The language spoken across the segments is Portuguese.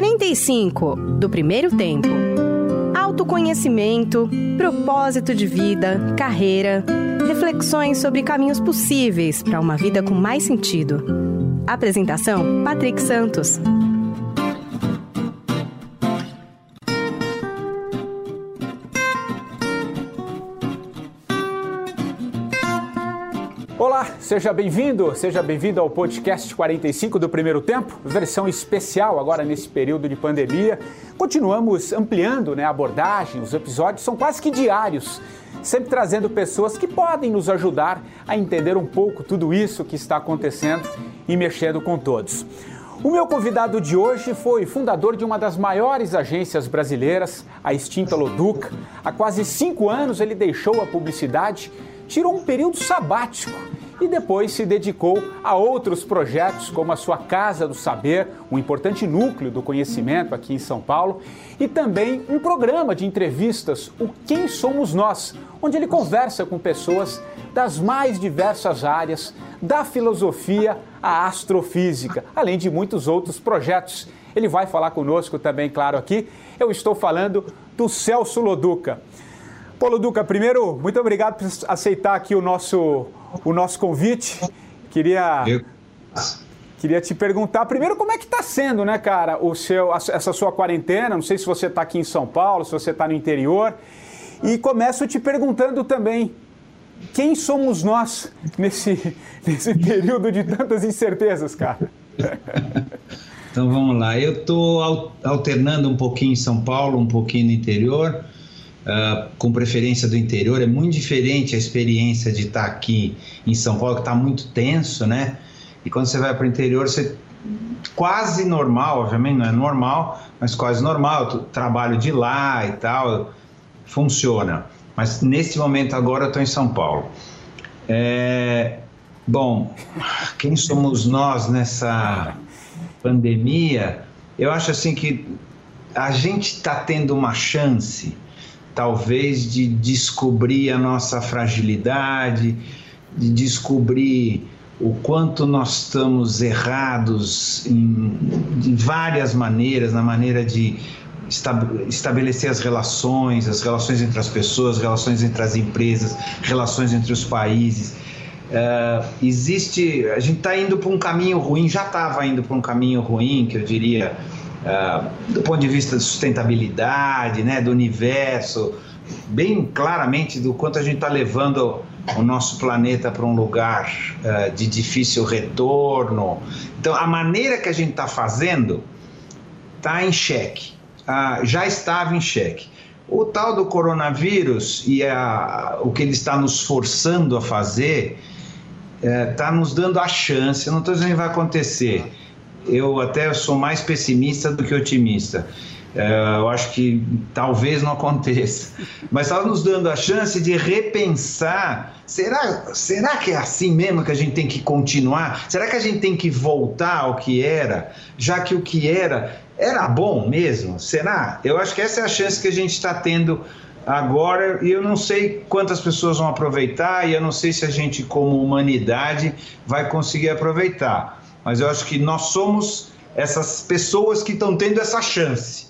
45 do primeiro tempo. Autoconhecimento, propósito de vida, carreira, reflexões sobre caminhos possíveis para uma vida com mais sentido. Apresentação: Patrick Santos. Seja bem-vindo, seja bem-vindo ao podcast 45 do primeiro tempo, versão especial agora nesse período de pandemia. Continuamos ampliando né, a abordagem, os episódios são quase que diários, sempre trazendo pessoas que podem nos ajudar a entender um pouco tudo isso que está acontecendo e mexendo com todos. O meu convidado de hoje foi fundador de uma das maiores agências brasileiras, a extinta Loduca. Há quase cinco anos ele deixou a publicidade tirou um período sabático e depois se dedicou a outros projetos, como a sua Casa do Saber, um importante núcleo do conhecimento aqui em São Paulo, e também um programa de entrevistas, o Quem Somos Nós, onde ele conversa com pessoas das mais diversas áreas, da filosofia à astrofísica, além de muitos outros projetos. Ele vai falar conosco também, claro, aqui. Eu estou falando do Celso Loduca. Paulo Duca, primeiro, muito obrigado por aceitar aqui o nosso, o nosso convite. Queria, queria te perguntar, primeiro, como é que está sendo, né, cara, o seu, essa sua quarentena? Não sei se você está aqui em São Paulo, se você está no interior. E começo te perguntando também, quem somos nós nesse, nesse período de tantas incertezas, cara? Então vamos lá, eu estou alternando um pouquinho em São Paulo, um pouquinho no interior. Uh, com preferência do interior, é muito diferente a experiência de estar aqui em São Paulo, que está muito tenso, né? E quando você vai para o interior, você quase normal, obviamente não é normal, mas quase normal, trabalho de lá e tal, funciona. Mas nesse momento agora eu estou em São Paulo. É, bom, quem somos nós nessa pandemia? Eu acho assim que a gente está tendo uma chance talvez de descobrir a nossa fragilidade, de descobrir o quanto nós estamos errados em, de várias maneiras, na maneira de estabelecer as relações, as relações entre as pessoas, relações entre as empresas, relações entre os países. Uh, existe, a gente está indo para um caminho ruim, já estava indo para um caminho ruim, que eu diria uh, do ponto de vista de sustentabilidade, né, do universo, bem claramente do quanto a gente está levando o nosso planeta para um lugar uh, de difícil retorno. Então, a maneira que a gente está fazendo está em xeque, uh, já estava em xeque. O tal do coronavírus e a, o que ele está nos forçando a fazer está eh, nos dando a chance, não estou dizendo que vai acontecer, eu até sou mais pessimista do que otimista. É, eu acho que talvez não aconteça, mas está nos dando a chance de repensar. Será, será que é assim mesmo que a gente tem que continuar? Será que a gente tem que voltar ao que era, já que o que era era bom mesmo? Será? Eu acho que essa é a chance que a gente está tendo agora e eu não sei quantas pessoas vão aproveitar e eu não sei se a gente, como humanidade, vai conseguir aproveitar mas eu acho que nós somos essas pessoas que estão tendo essa chance.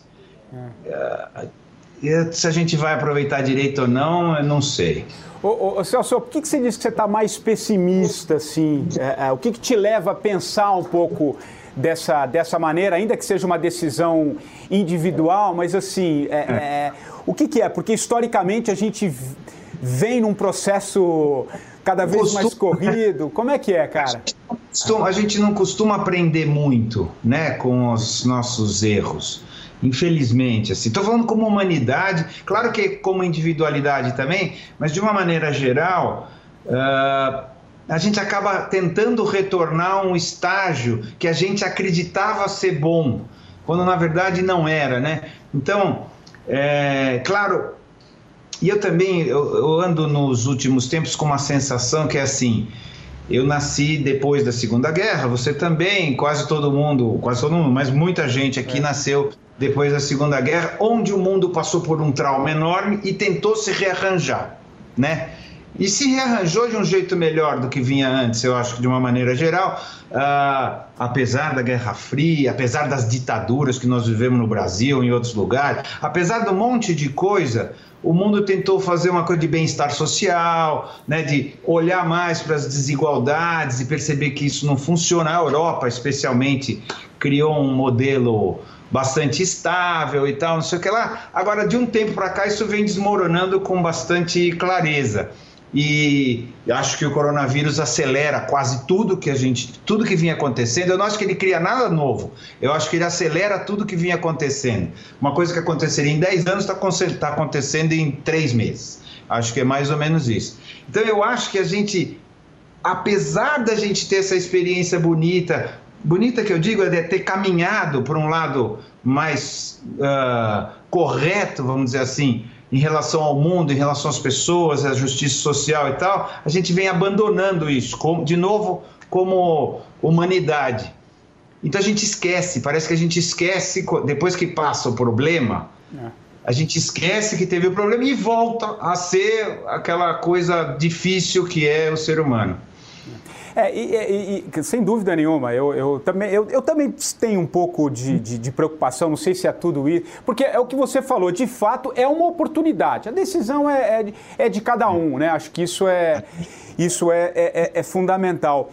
É. se a gente vai aproveitar direito ou não, eu não sei. Ô, ô, Celso, por que, que você diz que você está mais pessimista, assim? É, é, o que, que te leva a pensar um pouco dessa, dessa maneira, ainda que seja uma decisão individual, mas assim, é, é. é o que, que é? Porque historicamente a gente vem num processo cada vez costuma, mais corrido? Como é que é, cara? A gente não costuma aprender muito, né, com os nossos erros. Infelizmente, assim, estou falando como humanidade, claro que como individualidade também, mas de uma maneira geral, uh, a gente acaba tentando retornar a um estágio que a gente acreditava ser bom, quando na verdade não era, né? Então, é, claro, e eu também eu, eu ando nos últimos tempos com uma sensação que é assim, eu nasci depois da Segunda Guerra, você também, quase todo mundo, quase todo mundo, mas muita gente aqui é. nasceu depois da Segunda Guerra, onde o mundo passou por um trauma enorme e tentou se rearranjar, né? E se rearranjou de um jeito melhor do que vinha antes, eu acho que de uma maneira geral, uh, apesar da Guerra Fria, apesar das ditaduras que nós vivemos no Brasil, em outros lugares, apesar de um monte de coisa, o mundo tentou fazer uma coisa de bem-estar social, né, de olhar mais para as desigualdades e perceber que isso não funciona. A Europa, especialmente, criou um modelo bastante estável e tal, não sei o que lá. Agora, de um tempo para cá, isso vem desmoronando com bastante clareza e acho que o coronavírus acelera quase tudo que a gente, tudo que vinha acontecendo. Eu não acho que ele cria nada novo. Eu acho que ele acelera tudo que vinha acontecendo. Uma coisa que aconteceria em 10 anos está tá acontecendo em 3 meses. Acho que é mais ou menos isso. Então eu acho que a gente, apesar da gente ter essa experiência bonita, bonita que eu digo é ter caminhado por um lado mais uh, correto, vamos dizer assim, em relação ao mundo, em relação às pessoas, à justiça social e tal, a gente vem abandonando isso, como, de novo, como humanidade. Então a gente esquece, parece que a gente esquece, depois que passa o problema, é. a gente esquece que teve o problema e volta a ser aquela coisa difícil que é o ser humano. É, e, e, e, sem dúvida nenhuma, eu, eu, também, eu, eu também tenho um pouco de, de, de, preocupação, não sei se é tudo isso, porque é o que você falou, de fato é uma oportunidade. A decisão é, é, é de cada um, né? Acho que isso é, isso é, é, é fundamental.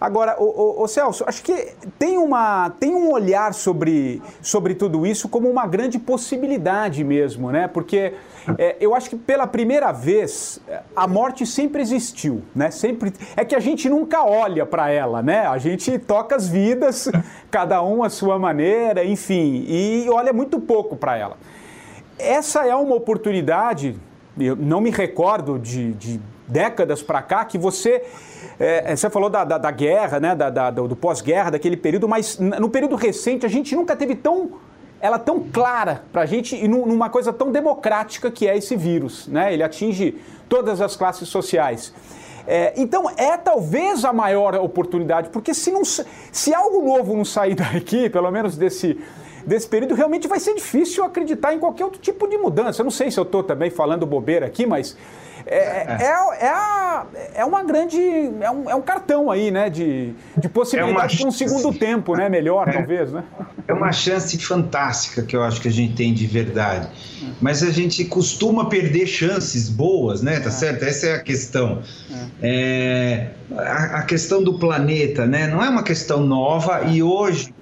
Agora, o, Celso, acho que tem, uma, tem um olhar sobre, sobre tudo isso como uma grande possibilidade mesmo, né? Porque é, eu acho que pela primeira vez a morte sempre existiu, né? Sempre é que a gente nunca olha para ela, né? A gente toca as vidas, cada um à sua maneira, enfim, e olha muito pouco para ela. Essa é uma oportunidade. Eu não me recordo de, de décadas para cá que você é, é, você falou da, da, da guerra, né, da, da do pós-guerra, daquele período, mas no período recente a gente nunca teve tão ela tão clara para a gente e numa coisa tão democrática que é esse vírus, né? Ele atinge todas as classes sociais. É, então é talvez a maior oportunidade, porque se, não, se algo novo não sair daqui, pelo menos desse, desse período, realmente vai ser difícil acreditar em qualquer outro tipo de mudança. Eu não sei se eu estou também falando bobeira aqui, mas é, é, é, a, é uma grande. É um, é um cartão aí, né? De, de possibilidade para um segundo tempo, né? Melhor, é, talvez, né? É uma chance fantástica que eu acho que a gente tem de verdade. Mas a gente costuma perder chances boas, né? Tá é. certo? Essa é a questão. É. A, a questão do planeta, né? Não é uma questão nova e hoje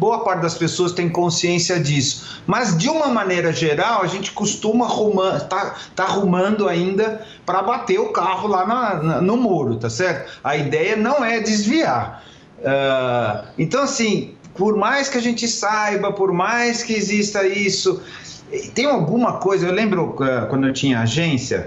boa parte das pessoas tem consciência disso. Mas, de uma maneira geral, a gente costuma arrumar, tá, tá arrumando ainda para bater o carro lá na, na, no muro, tá certo? A ideia não é desviar. Uh, então, assim, por mais que a gente saiba, por mais que exista isso, tem alguma coisa. Eu lembro uh, quando eu tinha agência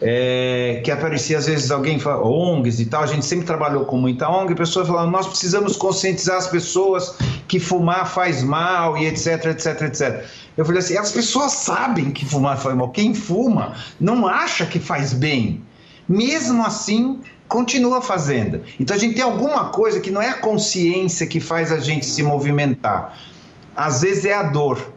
é, que aparecia às vezes alguém, ONGs e tal, a gente sempre trabalhou com muita ONG, pessoas falando, nós precisamos conscientizar as pessoas que fumar faz mal e etc, etc, etc. Eu falei assim, as pessoas sabem que fumar faz mal, quem fuma não acha que faz bem. Mesmo assim, continua fazendo. Então a gente tem alguma coisa que não é a consciência que faz a gente se movimentar. Às vezes é a dor,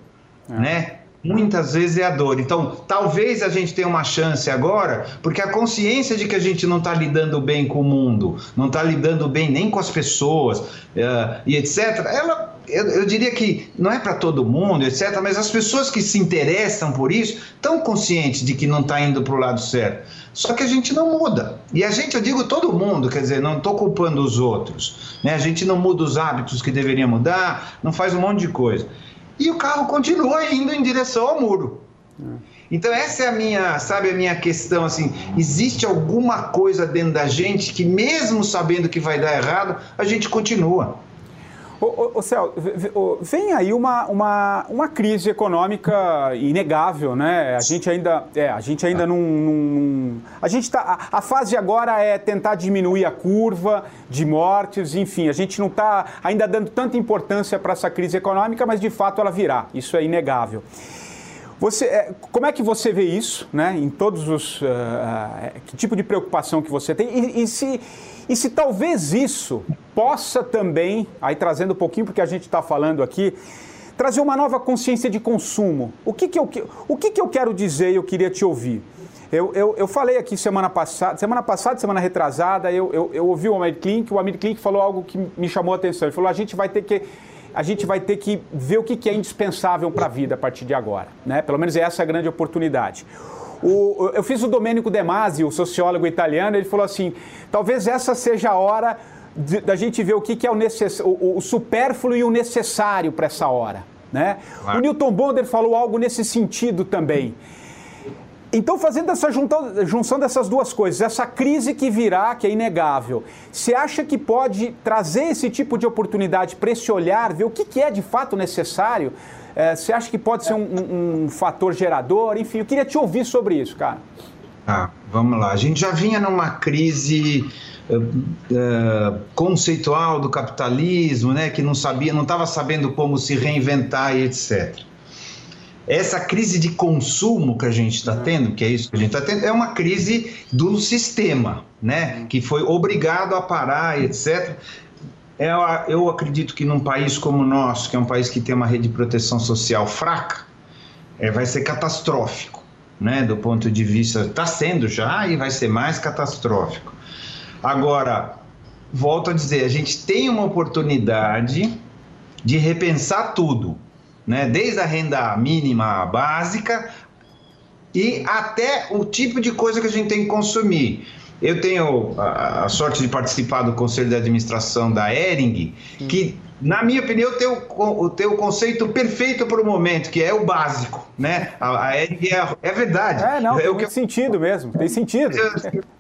é. né? Muitas vezes é a dor. Então, talvez a gente tenha uma chance agora, porque a consciência de que a gente não está lidando bem com o mundo, não está lidando bem nem com as pessoas uh, e etc., ela. Eu, eu diria que não é para todo mundo, etc., mas as pessoas que se interessam por isso estão conscientes de que não está indo para o lado certo. Só que a gente não muda. E a gente, eu digo todo mundo, quer dizer, não estou culpando os outros. Né? A gente não muda os hábitos que deveria mudar, não faz um monte de coisa e o carro continua indo em direção ao muro. Então essa é a minha, sabe, a minha questão assim, existe alguma coisa dentro da gente que mesmo sabendo que vai dar errado, a gente continua. Ô, ô, Céu, vem aí uma, uma, uma crise econômica inegável, né? A gente ainda, é, a gente ainda não, não a gente tá, a, a, fase agora é tentar diminuir a curva de mortes, enfim, a gente não está ainda dando tanta importância para essa crise econômica, mas de fato ela virá, isso é inegável. Você, é, como é que você vê isso, né? Em todos os, uh, que tipo de preocupação que você tem e, e se e se talvez isso possa também, aí trazendo um pouquinho porque a gente está falando aqui, trazer uma nova consciência de consumo. O que, que, eu, o que, que eu quero dizer e eu queria te ouvir? Eu, eu, eu, falei aqui semana passada, semana passada, semana retrasada, eu, eu, eu ouvi o Amir Klink, o Amir Klink falou algo que me chamou a atenção. Ele falou: a gente vai ter que, a gente vai ter que ver o que, é indispensável para a vida a partir de agora. Né? Pelo menos essa é a grande oportunidade. O, eu fiz o Domênico De Masi, o sociólogo italiano, ele falou assim: talvez essa seja a hora da gente ver o que, que é o, necess, o, o supérfluo e o necessário para essa hora. Né? O Newton Bonder falou algo nesse sentido também. Então, fazendo essa junção, junção dessas duas coisas, essa crise que virá, que é inegável, você acha que pode trazer esse tipo de oportunidade para esse olhar, ver o que, que é de fato necessário é, você acha que pode ser um, um, um, fator gerador? Enfim, eu queria te ouvir sobre isso, cara. Ah, vamos lá. A gente já vinha numa crise uh, conceitual do capitalismo, né, que não sabia, não estava sabendo como se reinventar e etc. Essa crise de consumo que a gente está tendo, que é isso que a gente está tendo, é uma crise do sistema, né, que foi obrigado a parar, etc. É, eu acredito que num país como o nosso, que é um país que tem uma rede de proteção social fraca, é, vai ser catastrófico, né? Do ponto de vista, está sendo já e vai ser mais catastrófico. Agora, volto a dizer, a gente tem uma oportunidade de repensar tudo, né? Desde a renda mínima básica e até o tipo de coisa que a gente tem que consumir. Eu tenho a, a, sorte de participar do conselho de administração da Ering, que, na minha opinião, tem o, tem o conceito perfeito para o momento, que é o básico, né? A, a Ering é, é verdade. É, não, é, tem que... sentido mesmo, tem sentido.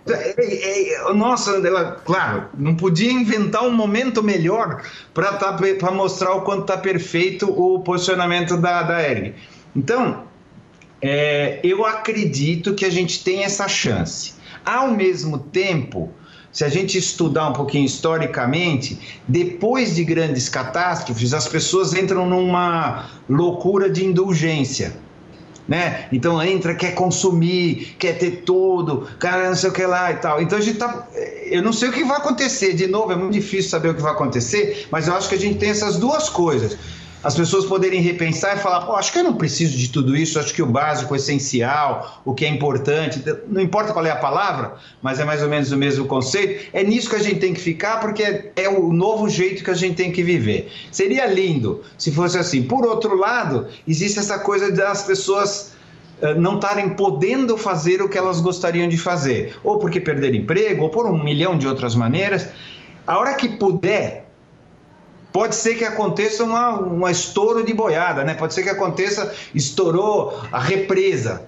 É, é, é, nossa, claro, não podia inventar um momento melhor para tá, mostrar o quanto está perfeito o posicionamento da, da Ering. Então, eu acredito que a gente tem essa chance. Ao mesmo tempo, se a gente estudar um pouquinho historicamente, depois de grandes catástrofes, as pessoas entram numa loucura de indulgência. Né? Então entra, quer consumir, quer ter tudo, cara, não sei o que lá e tal. Então a gente tá. Eu não sei o que vai acontecer, de novo, é muito difícil saber o que vai acontecer, mas eu acho que a gente tem essas duas coisas as pessoas poderem repensar e falar, pô, acho que eu não preciso de tudo isso, acho que o básico, o essencial, o que é importante, não importa qual é a palavra, mas é mais ou menos o mesmo conceito, é nisso que a gente tem que ficar, porque é, é o novo jeito que a gente tem que viver. Seria lindo se fosse assim. Por outro lado, existe essa coisa das pessoas eh, não estarem podendo fazer o que elas gostariam de fazer, ou porque perderam emprego, ou por um milhão de outras maneiras. A hora que puder, Pode ser que aconteça uma, uma estouro de boiada, né? Pode ser que aconteça, estourou a represa,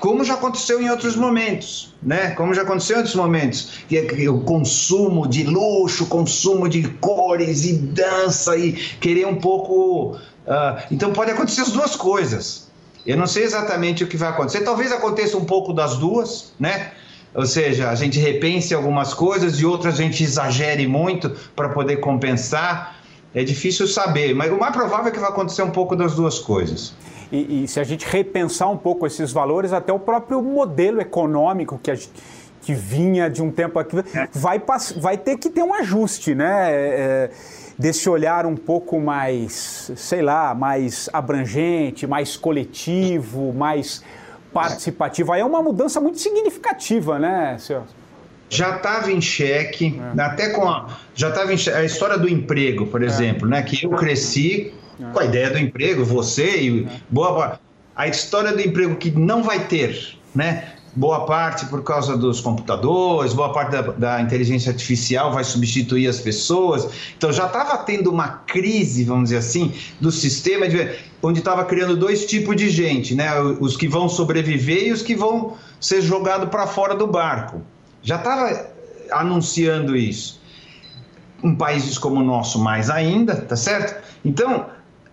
como já aconteceu em outros momentos, né? Como já aconteceu em outros momentos, que é o consumo de luxo, consumo de cores e dança e querer um pouco. Uh, então pode acontecer as duas coisas. Eu não sei exatamente o que vai acontecer. Talvez aconteça um pouco das duas, né? Ou seja, a gente repense algumas coisas e outras a gente exagere muito para poder compensar é difícil saber, mas o mais provável é que vai acontecer um pouco das duas coisas. E, e se a gente repensar um pouco esses valores, até o próprio modelo econômico que a gente que vinha de um tempo aqui, é. vai, vai ter que ter um ajuste, né? É, é, desse olhar um pouco mais, sei lá, mais abrangente, mais coletivo, mais participativo. Aí é uma mudança muito significativa, né, senhor? Já estava em xeque, é. até com a, já estava em xeque, a história do emprego, por é. exemplo, é. né, que eu cresci é. com a ideia do emprego, você e boa a história do emprego que não vai ter, né? Boa parte por causa dos computadores, boa parte da, da inteligência artificial vai substituir as pessoas. Então já estava tendo uma crise, vamos dizer assim, do sistema, de, onde estava criando dois tipos de gente, né? Os que vão sobreviver e os que vão ser jogados para fora do barco já estava anunciando isso. em países como o nosso mais ainda, tá certo? Então,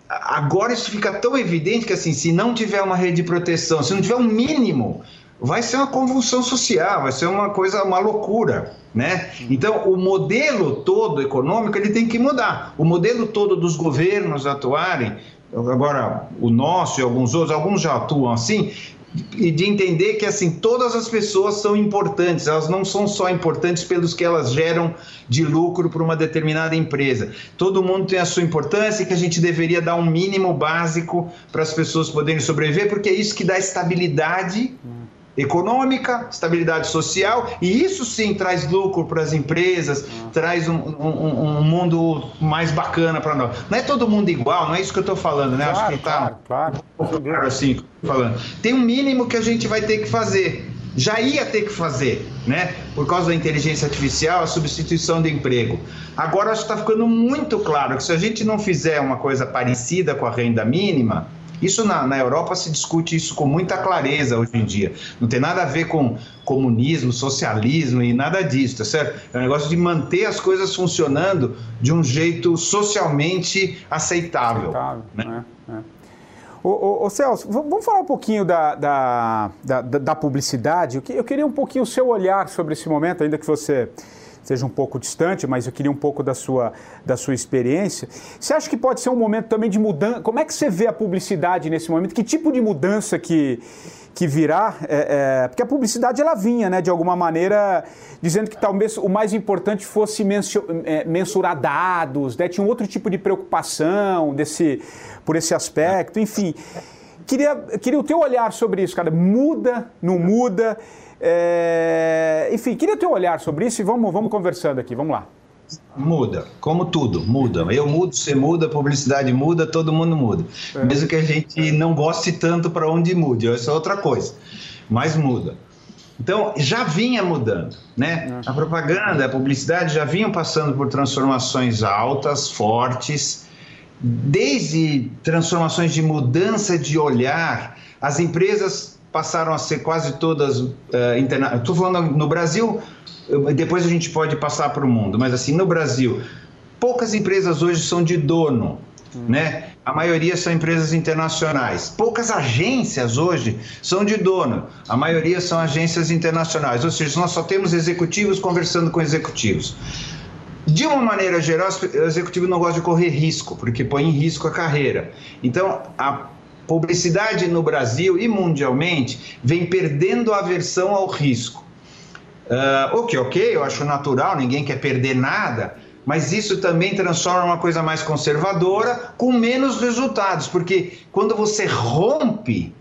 agora isso fica tão evidente que assim, se não tiver uma rede de proteção, se não tiver um mínimo, vai ser uma convulsão social, vai ser uma coisa, uma loucura, né? Então, o modelo todo econômico ele tem que mudar. O modelo todo dos governos atuarem, agora o nosso e alguns outros, alguns já atuam assim, e de entender que assim todas as pessoas são importantes, elas não são só importantes pelos que elas geram de lucro para uma determinada empresa. Todo mundo tem a sua importância e que a gente deveria dar um mínimo básico para as pessoas poderem sobreviver, porque é isso que dá estabilidade econômica, estabilidade social, e isso sim traz lucro para as empresas, traz um, um, um, mundo mais bacana para nós. Não é todo mundo igual, não é isso que eu estou falando, né? Claro, Acho que tá claro, claro. assim, falando. Tem um mínimo que a gente vai ter que fazer. Já ia ter que fazer, né? Por causa da inteligência artificial, a substituição de emprego. Agora acho que está ficando muito claro que se a gente não fizer uma coisa parecida com a renda mínima, isso na, na Europa se discute isso com muita clareza hoje em dia. Não tem nada a ver com comunismo, socialismo e nada disso, tá certo? É um negócio de manter as coisas funcionando de um jeito socialmente aceitável. aceitável né? é, é. Ô, ô, ô, Celso, vamos falar um pouquinho da, da, da, da publicidade. Eu queria um pouquinho o seu olhar sobre esse momento, ainda que você seja um pouco distante, mas eu queria um pouco da sua, da sua experiência. Você acha que pode ser um momento também de mudança? Como é que você vê a publicidade nesse momento? Que tipo de mudança que, que virá? É, é, porque a publicidade ela vinha, né, de alguma maneira, dizendo que talvez o mais importante fosse é, mensurar dados, né? tinha um outro tipo de preocupação desse, por esse aspecto, enfim. Queria, queria o teu olhar sobre isso, cara. Muda, não muda? É, enfim, queria ter um olhar sobre isso e vamos, vamos conversando aqui. Vamos lá. Muda, como tudo, muda. Eu mudo, você muda, a publicidade muda, todo mundo muda. É. Mesmo que a gente não goste tanto para onde mude, isso é outra coisa. Mas muda. Então, já vinha mudando, né? É. A propaganda, a publicidade já vinham passando por transformações altas, fortes, desde transformações de mudança de olhar. As empresas passaram a ser quase todas uh, interna... Estou falando no Brasil, depois a gente pode passar para o mundo, mas assim, no Brasil, poucas empresas hoje são de dono, hum. né? A maioria são empresas internacionais. Poucas agências hoje são de dono. A maioria são agências internacionais. Ou seja, nós só temos executivos conversando com executivos. De uma maneira geral, o executivo não gosta de correr risco, porque põe em risco a carreira. Então, a publicidade no Brasil e mundialmente vem perdendo aversão ao risco. Uh, ok, ok, eu acho natural, ninguém quer perder nada, mas isso também transforma uma coisa mais conservadora com menos resultados, porque quando você rompe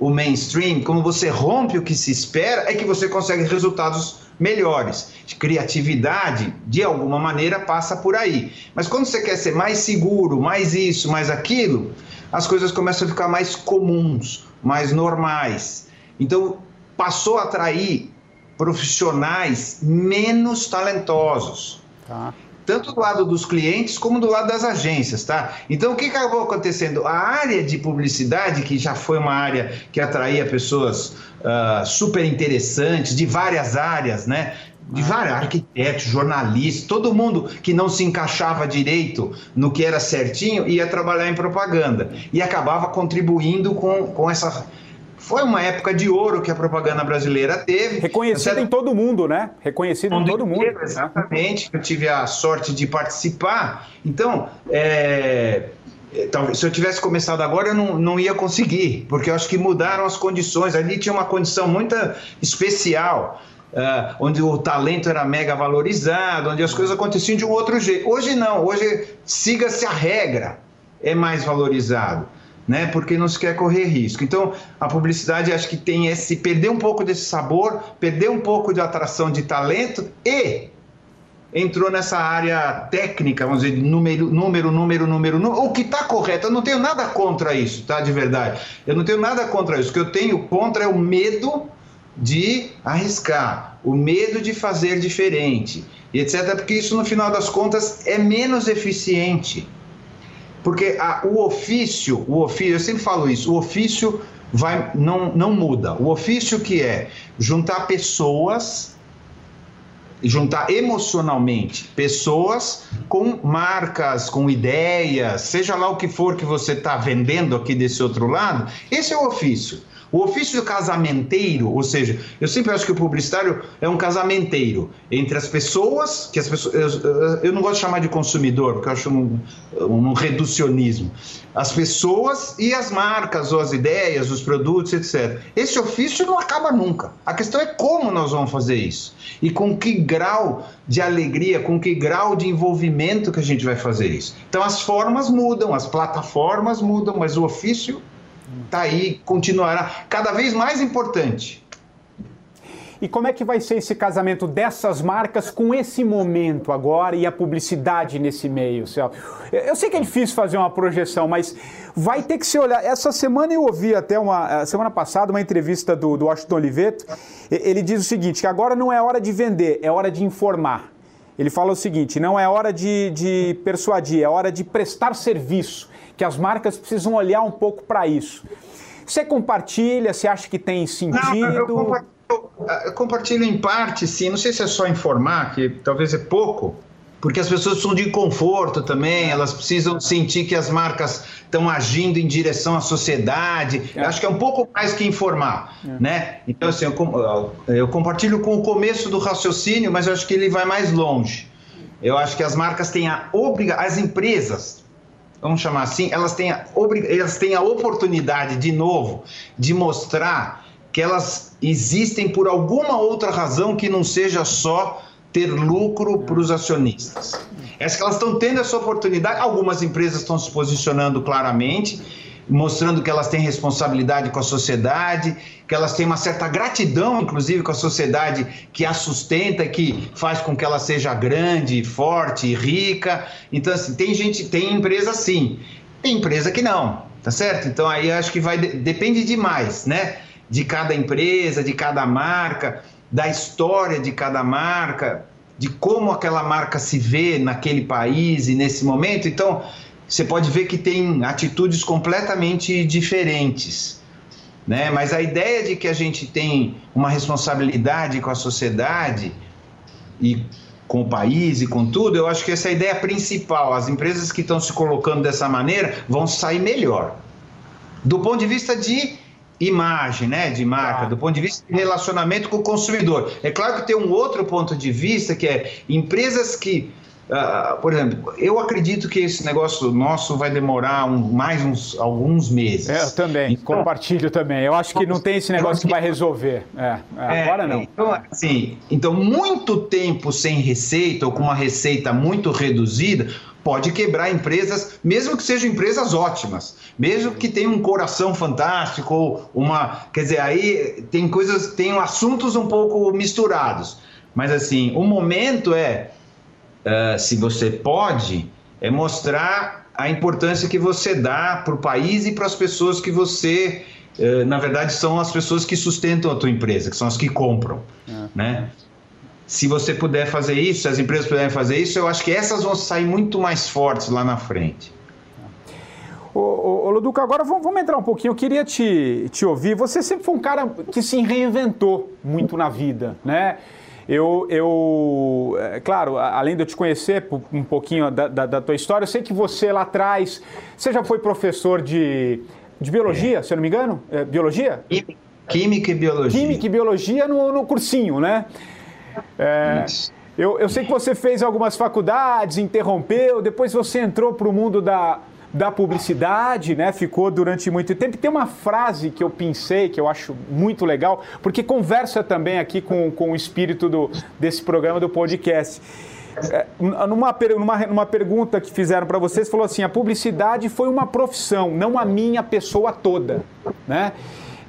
o mainstream, quando você rompe o que se espera, é que você consegue resultados melhores. Criatividade, de alguma maneira, passa por aí. Mas quando você quer ser mais seguro, mais isso, mais aquilo, as coisas começam a ficar mais comuns, mais normais. Então, passou a atrair profissionais menos talentosos. Tá. Tanto do lado dos clientes como do lado das agências, tá? Então, o que acabou acontecendo? A área de publicidade, que já foi uma área que atraía pessoas uh, super interessantes, de várias áreas, né? de vários arquitetos, jornalistas, todo mundo que não se encaixava direito no que era certinho ia trabalhar em propaganda e acabava contribuindo com, com essa. Foi uma época de ouro que a propaganda brasileira teve. Reconhecida em todo mundo, né? Reconhecida em todo mundo. Exatamente. Eu tive a sorte de participar. Então, é, Talvez, se eu tivesse começado agora, eu não, não ia conseguir, porque eu acho que mudaram as condições. Ali tinha uma condição muito especial uh, onde o talento era mega valorizado, onde as coisas aconteciam de um outro jeito. Hoje não, hoje siga-se a regra, é mais valorizado. Né, porque não se quer correr risco. Então, a publicidade acho que tem esse perder um pouco desse sabor, perder um pouco de atração de talento e entrou nessa área técnica, vamos dizer, número, número, número, número, número o que está correto. Eu não tenho nada contra isso, tá? De verdade. Eu não tenho nada contra isso. O que eu tenho contra é o medo de arriscar, o medo de fazer diferente, e etc. Porque isso, no final das contas, é menos eficiente. Porque a, o ofício, o ofício, eu sempre falo isso, o ofício vai, não, não muda. O ofício que é juntar pessoas juntar emocionalmente pessoas com marcas, com ideias, seja lá o que for que você está vendendo aqui desse outro lado, esse é o ofício. O ofício casamenteiro, ou seja, eu sempre acho que o publicitário é um casamenteiro entre as pessoas, que as pessoas, eu, eu não gosto de chamar de consumidor, porque eu acho um, um reducionismo, as pessoas e as marcas, ou as ideias, os produtos, etc. Esse ofício não acaba nunca. A questão é como nós vamos fazer isso e com que grau de alegria, com que grau de envolvimento que a gente vai fazer isso. Então as formas mudam, as plataformas mudam, mas o ofício está aí, continuará cada vez mais importante. E como é que vai ser esse casamento dessas marcas com esse momento agora e a publicidade nesse meio, Céu? Eu sei que é difícil fazer uma projeção, mas vai ter que se olhar. Essa semana eu ouvi até uma semana passada uma entrevista do, do Washington Oliveto. Ele diz o seguinte: que agora não é hora de vender, é hora de informar. Ele fala o seguinte: não é hora de, de persuadir, é hora de prestar serviço que as marcas precisam olhar um pouco para isso. Você compartilha? Você acha que tem sentido? Não, eu, compartilho, eu compartilho em parte, sim. Não sei se é só informar, que talvez é pouco, porque as pessoas precisam de conforto também, elas precisam sentir que as marcas estão agindo em direção à sociedade. É. Acho que é um pouco mais que informar, é. né? Então, assim, eu, eu compartilho com o começo do raciocínio, mas eu acho que ele vai mais longe. Eu acho que as marcas têm a obrigação, as empresas vamos chamar assim, elas têm, a, elas têm a oportunidade, de novo, de mostrar que elas existem por alguma outra razão que não seja só ter lucro para os acionistas. É que elas estão tendo essa oportunidade, algumas empresas estão se posicionando claramente, mostrando que elas têm responsabilidade com a sociedade, que elas têm uma certa gratidão, inclusive, com a sociedade que a sustenta, que faz com que ela seja grande, forte rica. Então, assim, tem gente, tem empresa sim, tem empresa que não, tá certo? Então aí acho que vai depende demais, né? De cada empresa, de cada marca, da história de cada marca, de como aquela marca se vê naquele país e nesse momento. Então, você pode ver que tem atitudes completamente diferentes. Né? Mas a ideia de que a gente tem uma responsabilidade com a sociedade e com o país e com tudo, eu acho que essa é a ideia principal. As empresas que estão se colocando dessa maneira vão sair melhor. Do ponto de vista de imagem, né, de marca, do ponto de vista de relacionamento com o consumidor. É claro que tem um outro ponto de vista que é empresas que Uh, por exemplo, eu acredito que esse negócio nosso vai demorar um, mais uns alguns meses. É, eu também, então, compartilho também. Eu acho que não tem esse negócio que vai resolver. É, é, agora não. Então, assim, então, muito tempo sem receita ou com uma receita muito reduzida pode quebrar empresas, mesmo que sejam empresas ótimas, mesmo que tenham um coração fantástico ou uma, quer dizer, aí tem coisas, tem assuntos um pouco misturados. Mas assim, o momento é uh, se você pode, é mostrar a importância que você dá para o país e para as pessoas que você, uh, na verdade, são as pessoas que sustentam a tua empresa, que são as que compram, é. né? Se você puder fazer isso, se as empresas puderem fazer isso, eu acho que essas vão sair muito mais fortes lá na frente. Ô, ô, ô Luduca, agora vamos, vamos, entrar um pouquinho. Eu queria te, te ouvir. Você sempre foi um cara que se reinventou muito na vida, né? Eu, eu é, claro, além de eu te conhecer um pouquinho da, da, da, tua história, eu sei que você lá atrás, você já foi professor de, de biologia, é. se eu não me engano? É, biologia? Química e biologia. Química e biologia no, no cursinho, né? É, eu, eu sei que você fez algumas faculdades, interrompeu, depois você entrou para o mundo da, da publicidade, né? Ficou durante muito tempo. Tem uma frase que eu pensei, que eu acho muito legal, porque conversa também aqui com, com o espírito do, desse programa do podcast. É, numa, numa, numa pergunta que fizeram para vocês, falou assim: a publicidade foi uma profissão, não a minha pessoa toda. Né?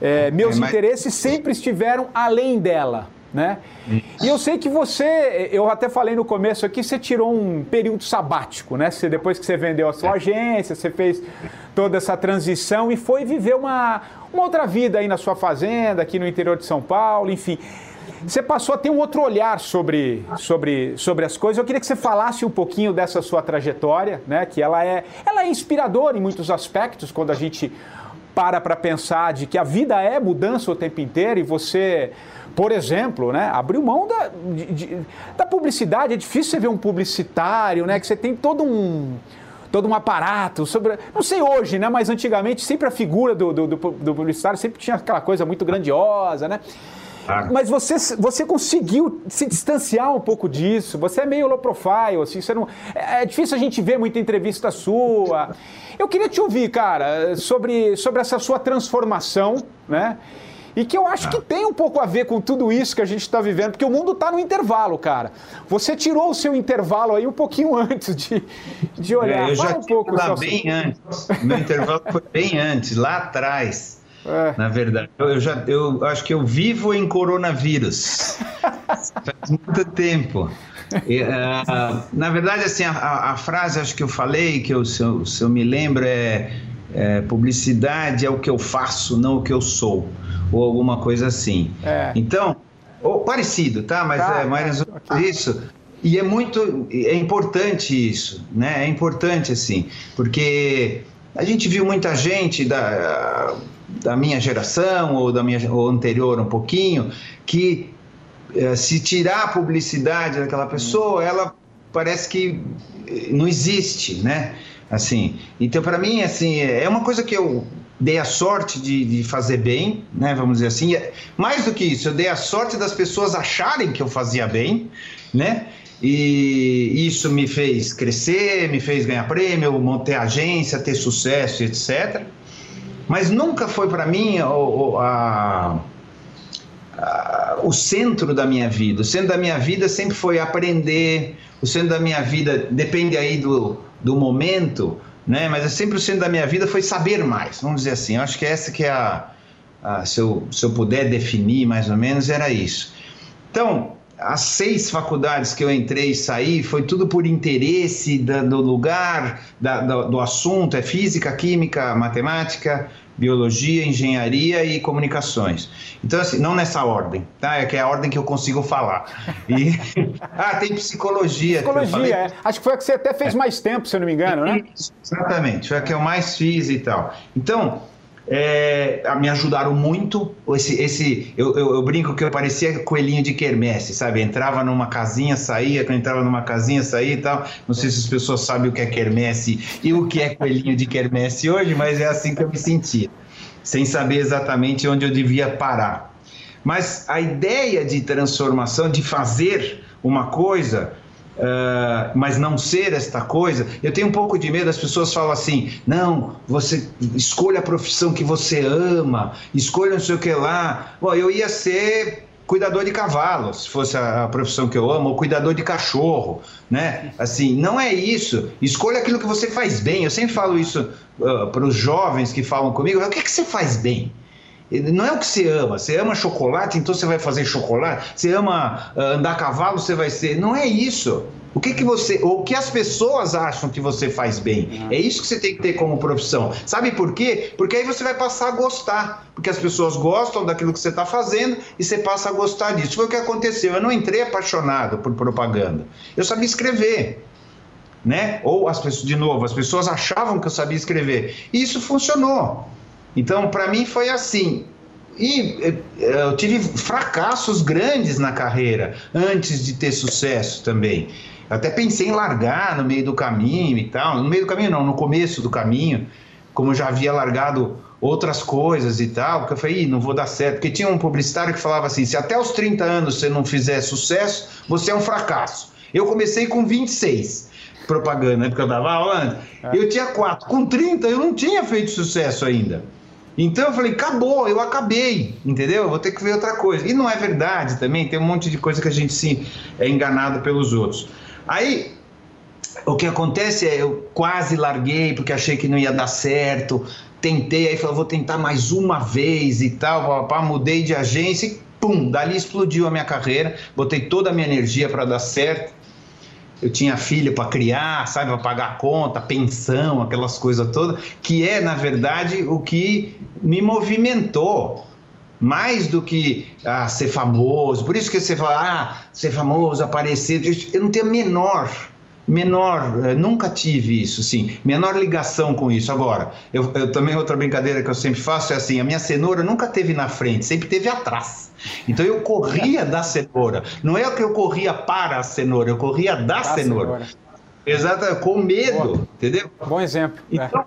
É, meus é, mas... interesses sempre estiveram além dela. Né? E eu sei que você, eu até falei no começo aqui, você tirou um período sabático, né? Você, depois que você vendeu a sua é. agência, você fez toda essa transição e foi viver uma, uma outra vida aí na sua fazenda, aqui no interior de São Paulo, enfim. Você passou a ter um outro olhar sobre, sobre, sobre as coisas. Eu queria que você falasse um pouquinho dessa sua trajetória, né? Que ela é, ela é inspiradora em muitos aspectos quando a gente para para pensar de que a vida é mudança o tempo inteiro e você, por exemplo, né, abriu mão da, de, de, da publicidade. É difícil você ver um publicitário, né, que você tem todo um todo um aparato sobre. Não sei hoje, né? Mas antigamente sempre a figura do, do, do, do publicitário sempre tinha aquela coisa muito grandiosa, né? Mas você, você conseguiu se distanciar um pouco disso. Você é meio low profile, assim, você não. É, é difícil a gente ver muita entrevista sua. Eu queria te ouvir, cara, sobre, sobre essa sua transformação, né? E que eu acho que tem um pouco a ver com tudo isso que a gente está vivendo, porque o mundo está no intervalo, cara. Você tirou o seu intervalo aí um pouquinho antes de, de olhar. É, eu já um pouco lá bem antes. Meu intervalo foi bem antes, lá atrás. É. Na verdade, eu, já eu acho que eu vivo em coronavírus. Faz muito tempo. E, uh, na verdade, assim, a, a, frase acho que eu falei, que eu, se, eu, se eu me lembro, é, é, publicidade é o que eu faço, não o que eu sou, ou alguma coisa assim. É. Então, ou parecido, tá? Mas tá, é mais tá, isso. E é muito, é importante isso, né? É importante assim, porque a gente viu muita gente da da minha geração ou da minha ou anterior um pouquinho que eh, se tirar a publicidade daquela pessoa, ela parece que eh, não existe, né? Assim, então para mim assim é uma coisa que eu dei a sorte de, de, fazer bem, né? Vamos dizer assim. Mais do que isso, eu dei a sorte das pessoas acharem que eu fazia bem, né? E isso me fez crescer, me fez ganhar prêmio, montar agência, ter sucesso, etc. Mas nunca foi para mim o, a, a, o centro da minha vida. O centro da minha vida sempre foi aprender. O centro da minha vida depende aí do, do momento, né? Mas sempre o centro da minha vida foi saber mais. Vamos dizer assim. Eu acho que essa que é a, a se, eu, se eu puder definir mais ou menos era isso. Então as seis faculdades que eu entrei e saí foi tudo por interesse da, do lugar, da, do, do, assunto, é física, química, matemática, biologia, engenharia e comunicações. Então, assim, não nessa ordem, tá? É que é a ordem que eu consigo falar. E... ah, tem psicologia. Psicologia, é. Acho que foi a que você até fez mais tempo, se eu não me engano, né? Exatamente, foi a que eu mais fiz e tal. Então, é, me ajudaram muito. Esse, esse, eu, eu, eu, brinco que eu parecia coelhinho de quermesse, sabe? Entrava numa casinha, saía, entrava numa casinha, saía e tal. Não sei se as pessoas sabem o que é quermesse e o que é coelhinho de quermesse hoje, mas é assim que eu me sentia, sem saber exatamente onde eu devia parar. Mas a ideia de transformação, de fazer uma coisa, Uh, mas não ser esta coisa, eu tenho um pouco de medo. As pessoas falam assim: não, você escolha a profissão que você ama, escolha não sei o que lá. Bom, eu ia ser cuidador de cavalo, se fosse a, profissão que eu amo, ou cuidador de cachorro, né? Assim, não é isso. Escolha aquilo que você faz bem. Eu sempre falo isso uh, para os jovens que falam comigo: o que, é que você faz bem? Não é o que você ama. Você ama chocolate, então você vai fazer chocolate. Você ama uh, andar a cavalo, você vai ser. Não é isso. O que, que você. O que as pessoas acham que você faz bem. É isso que você tem que ter como profissão. Sabe por quê? Porque aí você vai passar a gostar. Porque as pessoas gostam daquilo que você está fazendo e você passa a gostar disso. Foi o que aconteceu. Eu não entrei apaixonado por propaganda. Eu sabia escrever. Né? Ou as pessoas, de novo, as pessoas achavam que eu sabia escrever. E isso funcionou. Então, para mim foi assim. E eh, eu tive fracassos grandes na carreira antes de ter sucesso também. Eu até pensei em largar no meio do caminho e tal. No meio do caminho, não, no começo do caminho, como eu já havia largado outras coisas e tal, porque eu falei, não vou dar certo. Porque tinha um publicitário que falava assim: se até os 30 anos você não fizer sucesso, você é um fracasso. Eu comecei com 26 propaganda, né, porque eu dava aula É. Eu tinha quatro. Com 30 eu não tinha feito sucesso ainda. Então eu falei, acabou, eu acabei, entendeu? Eu vou ter que ver outra coisa. E não é verdade também, tem um monte de coisa que a gente se é enganado pelos outros. Aí o que acontece é, eu quase larguei porque achei que não ia dar certo, tentei, aí falei, vou tentar mais uma vez e tal, papá, mudei de agência e pum, dali explodiu a minha carreira, botei toda a minha energia para dar certo eu tinha filho para criar, sabe, para pagar conta, pensão, aquelas coisas todas, que é, na verdade, o que me movimentou mais do que ah, ser famoso. Por isso que você fala, ah, ser famoso, aparecer. Eu não tenho a menor menor, eh, nunca tive isso, sim, menor ligação com isso. Agora, eu, eu, também outra brincadeira que eu sempre faço é assim, a minha cenoura nunca teve na frente, sempre teve atrás. Então eu corria da cenoura. Não é que eu corria para a cenoura, eu corria da, da cenoura. cenoura. Exato, com medo, entendeu? Bom exemplo. É. Então, é.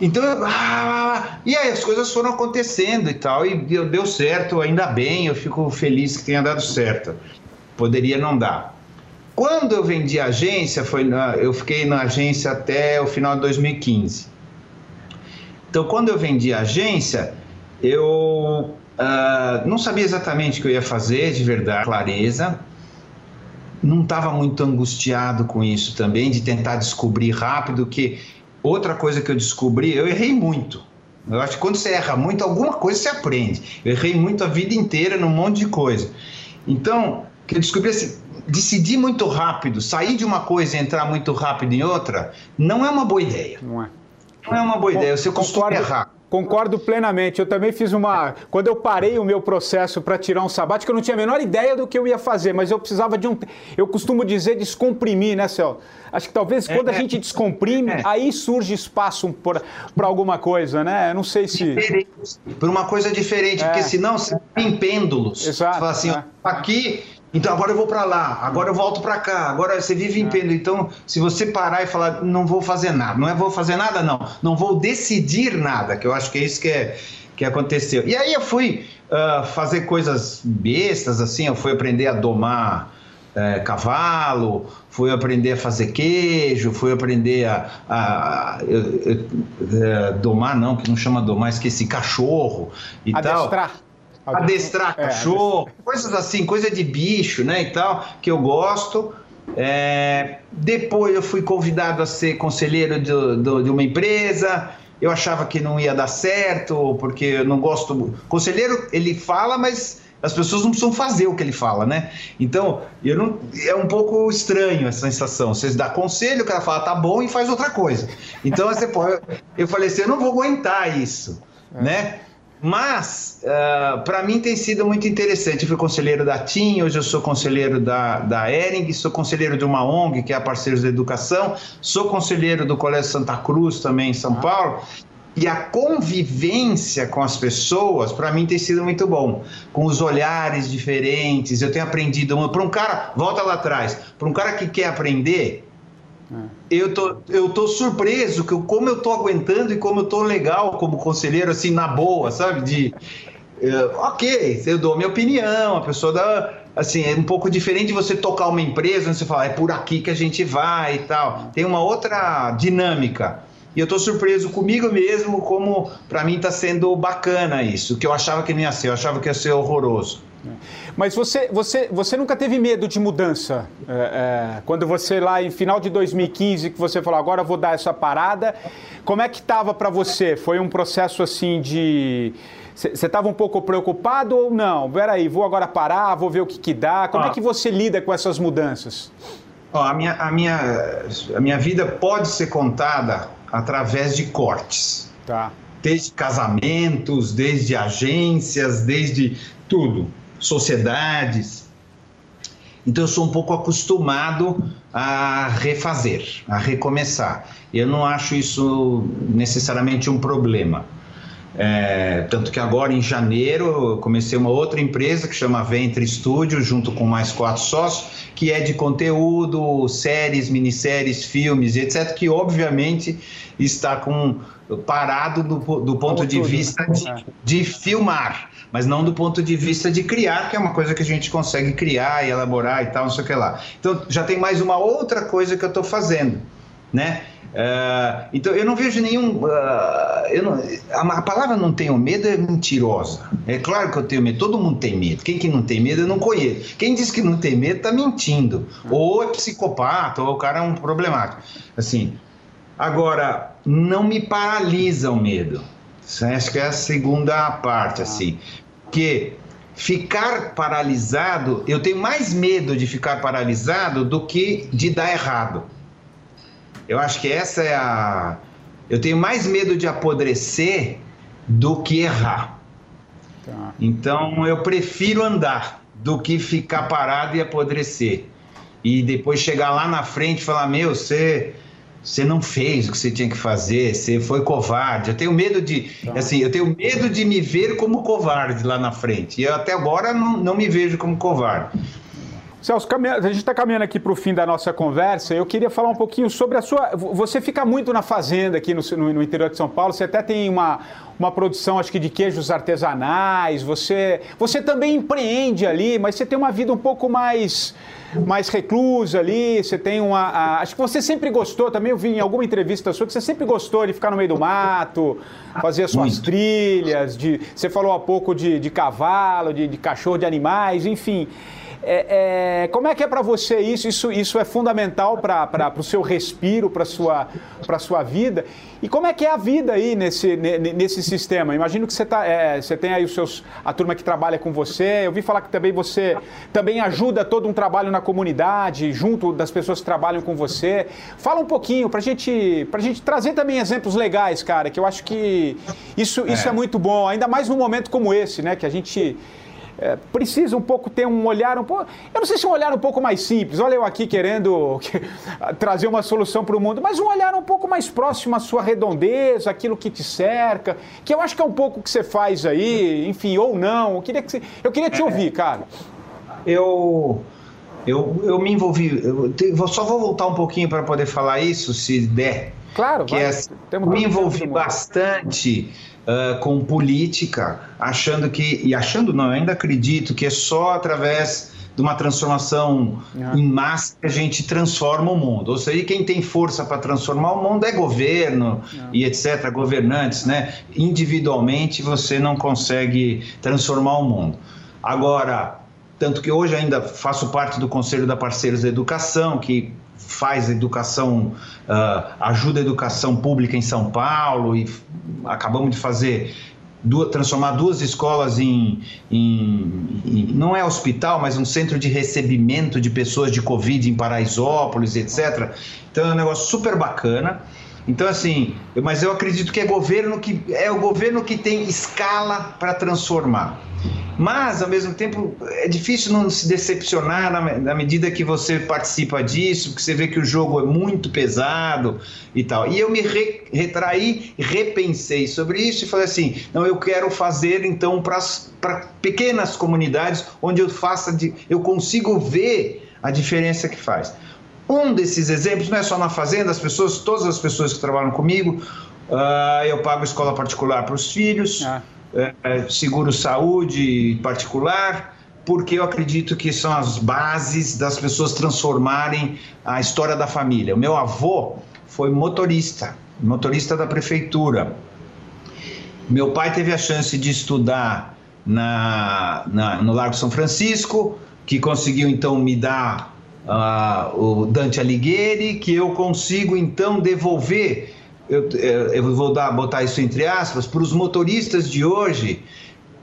então ah, ah, ah, e aí as coisas foram acontecendo e tal, e deu, deu certo, ainda bem, eu fico feliz que tenha dado certo. Poderia não dar. Quando eu vendi a agência, foi na, eu fiquei na agência até o final de 2015. Então, quando eu vendi a agência, eu uh, não sabia exatamente o que eu ia fazer, de verdade, clareza. Não estava muito angustiado com isso também, de tentar descobrir rápido que outra coisa que eu descobri, eu errei muito. Eu acho que quando você erra muito, alguma coisa você aprende. Eu errei muito a vida inteira num monte de coisa. Então, que eu descobri assim, decidir muito rápido, sair de uma coisa e entrar muito rápido em outra, não é uma boa ideia. Não é. Não é uma boa ideia, você costuma errar. Concordo plenamente. Eu também fiz uma. Quando eu parei o meu processo para tirar um sabático, eu não tinha a menor ideia do que eu ia fazer, mas eu precisava de um. Eu costumo dizer descomprimir, né, Céu? Acho que talvez quando é, a gente descomprime, é. aí surge espaço para alguma coisa, né? Eu não sei se. Por uma coisa diferente, é. porque senão você tem pêndulos. Exato. Você fala assim, é. aqui então agora eu vou para lá, agora eu volto para cá, agora você vive em é. pêndulo. Então, se você parar e falar, não vou fazer nada, não é vou fazer nada, não, não vou decidir nada, que eu acho que é isso que, é, que aconteceu. E aí eu fui uh, fazer coisas bestas, assim, eu fui aprender a domar é, cavalo, fui aprender a fazer queijo, fui aprender a, a, a, a, a domar, não, que não chama domar, esqueci, cachorro e Adestrar. tal adestrar é, cachorro, adestrar. coisas assim, coisa de bicho, né, e tal, que eu gosto. É, depois eu fui convidado a ser conselheiro de, de, de, uma empresa. Eu achava que não ia dar certo, porque eu não gosto. Conselheiro, ele fala, mas as pessoas não precisam fazer o que ele fala, né? Então, eu não, é um pouco estranho essa sensação. Você dá conselho, o cara fala, tá bom, e faz outra coisa. Então, você pode, eu falei assim, eu não vou aguentar isso, é. né? Mas, uh, ah, para mim tem sido muito interessante. Eu fui conselheiro da TIM, hoje eu sou conselheiro da, da Ering, sou conselheiro de uma ONG, que é a Parceiros da Educação, sou conselheiro do Colégio Santa Cruz, também em São ah. Paulo. E a convivência com as pessoas, para mim, tem sido muito bom. Com os olhares diferentes, eu tenho aprendido. Para um cara, volta lá atrás, para um cara que quer aprender, eu tô, eu tô surpreso que como eu tô aguentando e como eu tô legal como conselheiro, assim, na boa, sabe? De, uh, ok, eu dou minha opinião, a pessoa dá, assim, é um pouco diferente de você tocar uma empresa, onde você fala, é por aqui que a gente vai e tal. Tem uma outra dinâmica. E eu tô surpreso comigo mesmo, como para mim tá sendo bacana isso, que eu achava que não ia ser, eu achava que ia ser horroroso. Mas você, você, você nunca teve medo de mudança? É, é, quando você lá em final de 2015 que você falou agora vou dar essa parada, como é que estava para você? Foi um processo assim de você estava um pouco preocupado ou não? Peraí, vou agora parar, vou ver o que, que dá. Como ah. é que você lida com essas mudanças? Ó, a, minha, a, minha, a minha vida pode ser contada através de cortes. Tá. Desde casamentos, desde agências, desde tudo sociedades. Então eu sou um pouco acostumado a refazer, a recomeçar. Eu não acho isso necessariamente um problema. É, tanto que agora em janeiro eu comecei uma outra empresa que chama Ventre Studio, junto com mais quatro sócios, que é de conteúdo, séries, minisséries, filmes, etc., que obviamente está com parado do, do ponto de vista de, é. de filmar mas não do ponto de vista de criar, que é uma coisa que a gente consegue criar e elaborar e tal, não sei o que lá. Então já tem mais uma outra coisa que eu estou fazendo, né? Uh, então eu não vejo nenhum. Uh, não, a, a, palavra não tenho medo é mentirosa. É claro que eu tenho medo, todo mundo tem medo. Quem que não tem medo eu não conheço. Quem diz que não tem medo está mentindo. Ou é psicopata, ou o cara é um problemático. Assim, agora, não me paralisa o medo. Acho que é a segunda parte, assim. Que ficar paralisado, eu tenho mais medo de ficar paralisado do que de dar errado. Eu acho que essa é a. Eu tenho mais medo de apodrecer do que errar. Tá. Então eu prefiro andar do que ficar parado e apodrecer. e depois chegar lá na frente e falar: Meu, você. Você não fez o que você tinha que fazer, você foi covarde. Eu tenho medo de, tá. assim, eu tenho medo de me ver como covarde lá na frente. E eu até agora não, não me vejo como covarde. Celso, a gente está caminhando aqui para o fim da nossa conversa. Eu queria falar um pouquinho sobre a sua. Você fica muito na fazenda aqui no, no, interior de São Paulo. Você até tem uma, uma produção, acho que, de queijos artesanais. Você, você também empreende ali, mas você tem uma vida um pouco mais, mais reclusa ali. Você tem uma. A, acho que você sempre gostou. Também eu vi em alguma entrevista sua que você sempre gostou de ficar no meio do mato, fazer as suas muito. trilhas. De, você falou há pouco de, de cavalo, de, de cachorro, de animais, enfim. É, é, como é que é para você isso? Isso, isso é fundamental para o seu respiro, para a sua, sua vida. E como é que é a vida aí nesse, nesse sistema? Imagino que você, tá, é, você tem aí os seus, a turma que trabalha com você. Eu vi falar que também você também ajuda todo um trabalho na comunidade, junto das pessoas que trabalham com você. Fala um pouquinho para gente, a gente trazer também exemplos legais, cara, que eu acho que isso, isso é. é muito bom, ainda mais num momento como esse, né? Que a gente é, precisa um pouco ter um olhar um pouco. Eu não sei se um olhar um pouco mais simples. Olha, eu aqui querendo trazer uma solução para o mundo, mas um olhar um pouco mais próximo à sua redondeza, aquilo que te cerca, que eu acho que é um pouco que você faz aí, enfim, ou não. Eu queria, que você... eu queria te ouvir, cara. Eu. Eu, eu me envolvi, eu só vou voltar um pouquinho para poder falar isso, se der. Claro, que vai. É, me envolvi bastante uh, com política, achando que, e achando não, eu ainda acredito que é só através de uma transformação é. em massa que a gente transforma o mundo. Ou seja, quem tem força para transformar o mundo é governo é. e etc., governantes, né? Individualmente você não consegue transformar o mundo. Agora, tanto que hoje ainda faço parte do Conselho da Parceiros da Educação, que faz educação, uh, ajuda a educação pública em São Paulo e acabamos de fazer Duas, transformar duas escolas em, em, em, não é hospital, mas um centro de recebimento de pessoas de Covid em Paraisópolis, etc. Então é um negócio super bacana. Então, assim, mas eu acredito que é governo que é o governo que tem escala para transformar. Mas, ao mesmo tempo, é difícil não se decepcionar na, na, medida que você participa disso, que você vê que o jogo é muito pesado e tal. E eu me re, retraí, repensei sobre isso e falei assim: não, eu quero fazer então para pequenas comunidades onde eu faça, de, eu consigo ver a diferença que faz. Um desses exemplos não é só na fazenda, as pessoas, todas as pessoas que trabalham comigo, uh, eu pago escola particular para os filhos. Ah é, é, seguro saúde particular, porque eu acredito que são as bases das pessoas transformarem a história da família. O meu avô foi motorista, motorista da prefeitura. Meu pai teve a chance de estudar na, na no Largo São Francisco, que conseguiu então me dar uh, o Dante Alighieri, que eu consigo então devolver eu, eu vou dar, botar isso entre aspas, para os motoristas de hoje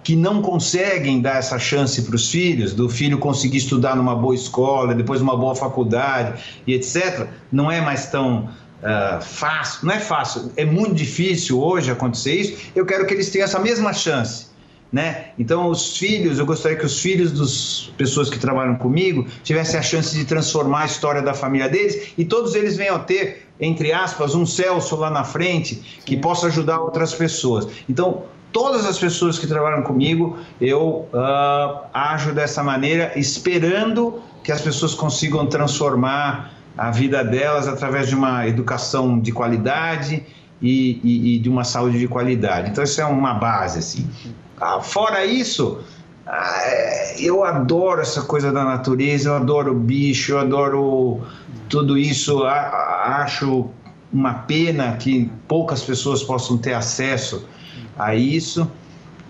que não conseguem dar essa chance para os filhos, do filho conseguir estudar numa boa escola, depois numa boa faculdade e etc., não é mais tão uh, fácil, não é fácil, é muito difícil hoje acontecer isso. Eu quero que eles tenham essa mesma chance. Né? Então, os filhos, eu gostaria que os filhos das pessoas que trabalham comigo tivessem a chance de transformar a história da família deles e todos eles venham a ter entre aspas, um Celso lá na frente que possa ajudar outras pessoas. Então, todas as pessoas que trabalham comigo, eu uh, ajo dessa maneira, esperando que as pessoas consigam transformar a vida delas através de uma educação de qualidade e, e, e de uma saúde de qualidade. Então, isso é uma base, assim. Ah, fora isso, eu adoro essa coisa da natureza, eu adoro bicho, eu adoro tudo isso. Acho uma pena que poucas pessoas possam ter acesso a isso.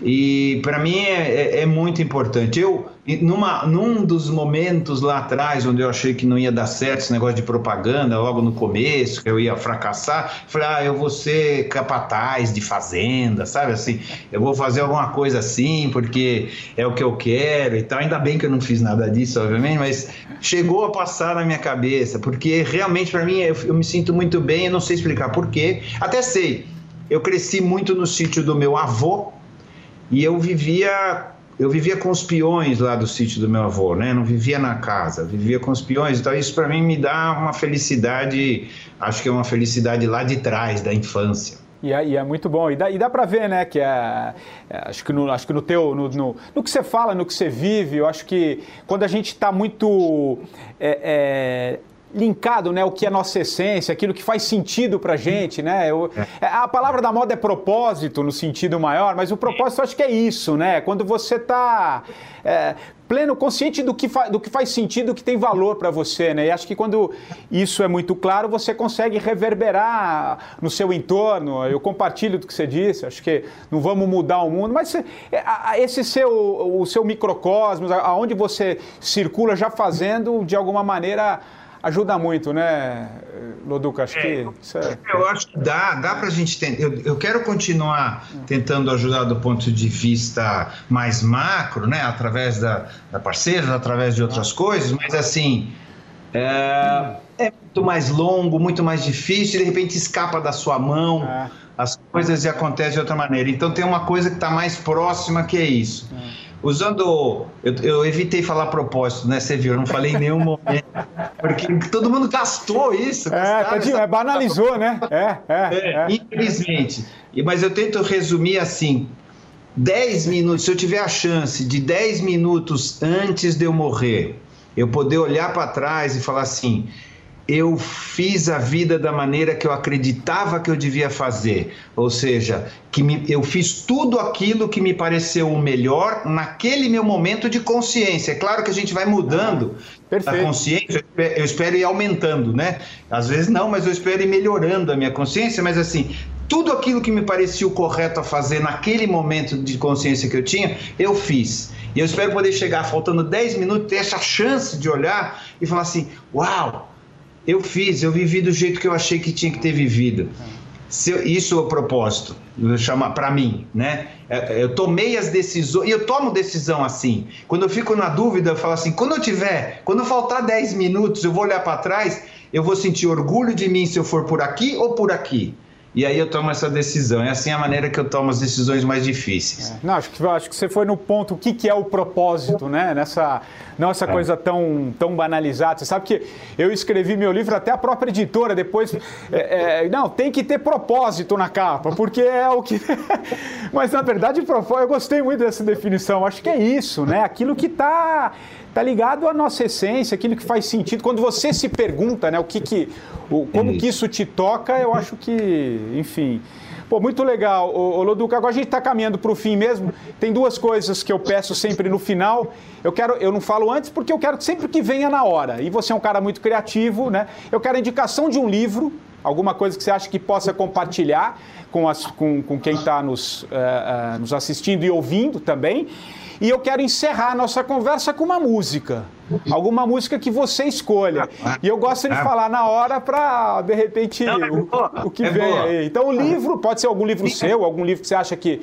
E para mim é, é, é, muito importante. Eu, numa, num dos momentos lá atrás, onde eu achei que não ia dar certo esse negócio de propaganda, logo no começo, que eu ia fracassar, falei, ah, eu vou ser capataz de fazenda, sabe assim? Eu vou fazer alguma coisa assim, porque é o que eu quero e tal. Ainda bem que eu não fiz nada disso, obviamente, mas chegou a passar na minha cabeça, porque realmente para mim eu, eu me sinto muito bem, eu não sei explicar porquê. Até sei, eu cresci muito no sítio do meu avô, e eu vivia eu vivia com os peões lá do sítio do meu avô, né? Não vivia na casa, vivia com os peões. Então isso para mim me dá uma felicidade, acho que é uma felicidade lá de trás da infância. E é, e é, muito bom. E dá, e dá para ver, né, que é, é, acho que no, acho que no teu, no, no, no, que você fala, no que você vive, eu acho que quando a gente está muito é, é linkado, né, o que é nossa essência, aquilo que faz sentido pra gente, né? Eu, é. a palavra da moda é propósito no sentido maior, mas o propósito eu acho que é isso, né? Quando você tá é, pleno, consciente do que, do que faz sentido, do que tem valor para você, né? E acho que quando isso é muito claro, você consegue reverberar no seu entorno. Eu compartilho do que você disse, acho que não vamos mudar o mundo, mas é, esse seu, o seu microcosmos, aonde você circula já fazendo, de alguma maneira ajuda muito, né, Loduca? Acho é, que isso é... Eu acho que dá, dá para a gente tentar. Eu, eu quero continuar tentando ajudar do ponto de vista mais macro, né, através da, da parceiros, através de outras coisas, mas assim. É, é, muito mais longo, muito mais difícil, de repente escapa da sua mão, é. As coisas acontecem de outra maneira. Então tem uma coisa que está mais próxima que é isso. É. Usando. Eu, eu, evitei falar propósito, né? Você viu, eu não falei em nenhum momento. Porque todo mundo gastou isso. É, tadinho, é, banalizou, né? É, é, é, é. Infelizmente. Mas eu tento resumir assim: 10 minutos, se eu tiver a chance de 10 minutos antes de eu morrer, eu poder olhar para trás e falar assim: eu fiz a vida da maneira que eu acreditava que eu devia fazer. Ou seja, que me, eu fiz tudo aquilo que me pareceu o melhor naquele meu momento de consciência. É claro que a gente vai mudando ah, a consciência, eu espero ir aumentando, né? Às vezes não, mas eu espero ir melhorando a minha consciência, mas assim, tudo aquilo que me parecia o correto a fazer naquele momento de consciência que eu tinha, eu fiz. E eu espero poder chegar faltando 10 minutos, ter essa chance de olhar e falar assim: uau, eu fiz, eu vivi do jeito que eu achei que tinha que ter vivido. Eu, isso é o propósito, chama para mim, né? É, eu tomei as decisões, e eu tomo decisão assim. Quando eu fico na dúvida, eu falo assim: quando eu tiver, quando faltar 10 minutos, eu vou olhar para trás, eu vou sentir orgulho de mim se eu for por aqui ou por aqui e aí eu tomo essa decisão. É assim a maneira que eu tomo as decisões mais difíceis. É. Não, acho que, acho que você foi no ponto, o que, que é o propósito, né? Nessa, não essa é. coisa tão, tão banalizada. Você sabe que eu escrevi meu livro, até a própria editora depois, é, é, não, tem que ter propósito na capa, porque é o que... Mas, na verdade, eu gostei muito dessa definição. Acho que é isso, né? Aquilo que está tá ligado à nossa essência, aquilo que faz sentido. Quando você se pergunta, né, o que que, o, como que isso te toca, eu acho que, enfim. Pô, muito legal. Loduca, agora a gente está caminhando para o fim mesmo. Tem duas coisas que eu peço sempre no final. Eu quero, eu não falo antes porque eu quero sempre que venha na hora. E você é um cara muito criativo, né? Eu quero a indicação de um livro, alguma coisa que você acha que possa compartilhar com, as, com, com quem está nos, uh, uh, nos assistindo e ouvindo também. E eu quero encerrar a nossa conversa com uma música. Alguma música que você escolha. E eu gosto de ah. falar na hora para, de repente, Não, é o, o, que é vem boa. aí. Então, o livro, pode ser algum livro seu, algum livro que você acha que,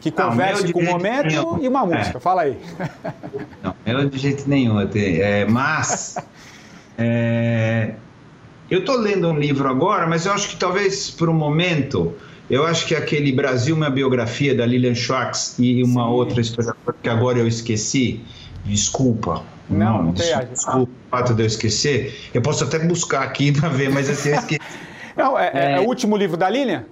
que converse com o momento nenhum. e uma música. É. Fala aí. Não, eu de jeito nenhum. É, mas. É, eu estou lendo um livro agora, mas eu acho que talvez por um momento eu acho que aquele Brasil, uma biografia da Lilian Schwartz e uma Sim. outra história que agora eu esqueci, desculpa. Não, não, desculpa, desculpa o fato de eu esquecer. Eu posso até buscar aqui para ver, mas assim, eu esqueci. Não, é, é, é, o último livro da Lilian?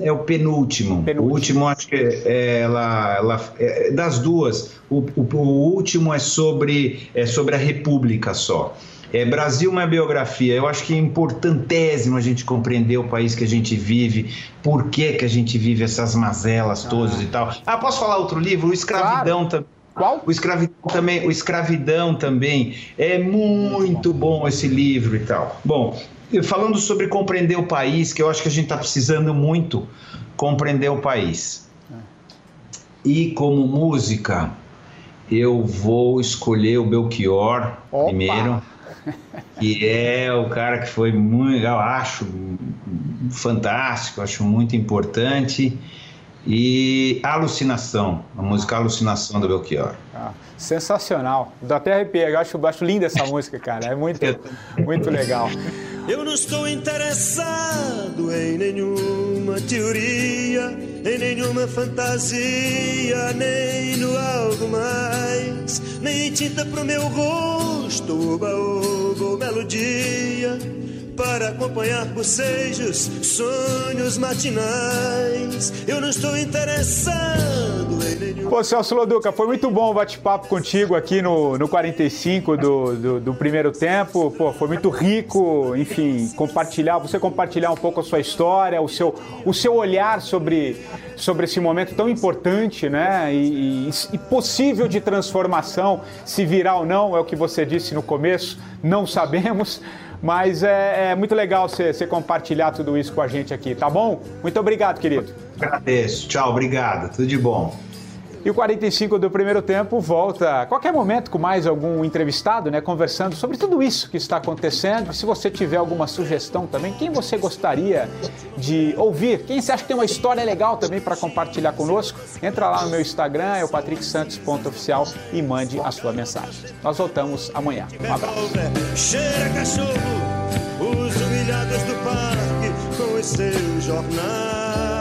É o penúltimo. penúltimo. O último, acho que é, ela, ela é, das duas. O, o, o, último é sobre, é sobre a República só. É, Brasil uma biografia. Eu acho que é importantíssimo a gente compreender o país que a gente vive, por que, que a gente vive essas mazelas todas ah. e tal. Ah, posso falar outro livro? O Escravidão claro. também. Qual? O Escravidão também, o Escravidão também. É muito bom esse livro e tal. Bom, falando sobre compreender o país, que eu acho que a gente está precisando muito compreender o país. E como música, eu vou escolher o Belchior Opa. primeiro que é o cara que foi muito, eu acho, fantástico, acho muito importante. E Alucinação, a música Alucinação do Belchior. Ah, sensacional. Dá até arrepiar, eu acho, acho linda essa música, cara. É muito, muito legal. Eu não estou interessado em nenhuma teoria em nenhuma fantasia, nem no algo mais, nem tinta pro meu rosto, oba, oba, melodia para acompanhar bocejos, sonhos matinais. Eu não estou interessado em nenhum. Pô, Celso Loduca, foi muito bom o bate-papo contigo aqui no, no 45 do, do, do, primeiro tempo. Pô, foi muito rico, enfim, compartilhar, você compartilhar um pouco a sua história, o seu, o seu olhar sobre, sobre esse momento tão importante, né? E, e, e possível de transformação, se virá ou não, é o que você disse no começo, não sabemos. Mas é, é muito legal você compartilhar tudo isso com a gente aqui, tá bom? Muito obrigado, querido. Agradeço. Tchau, obrigado. Tudo de bom. E o 45 do primeiro tempo volta a qualquer momento com mais algum entrevistado, né, conversando sobre tudo isso que está acontecendo. Se você tiver alguma sugestão também, quem você gostaria de ouvir? Quem você acha que tem uma história legal também para compartilhar conosco? Entra lá no meu Instagram, é o patricksantos.oficial e mande a sua mensagem. Nós voltamos amanhã. Um abraço. Cheira cachorro, os humilhados do parque com os seus jornais.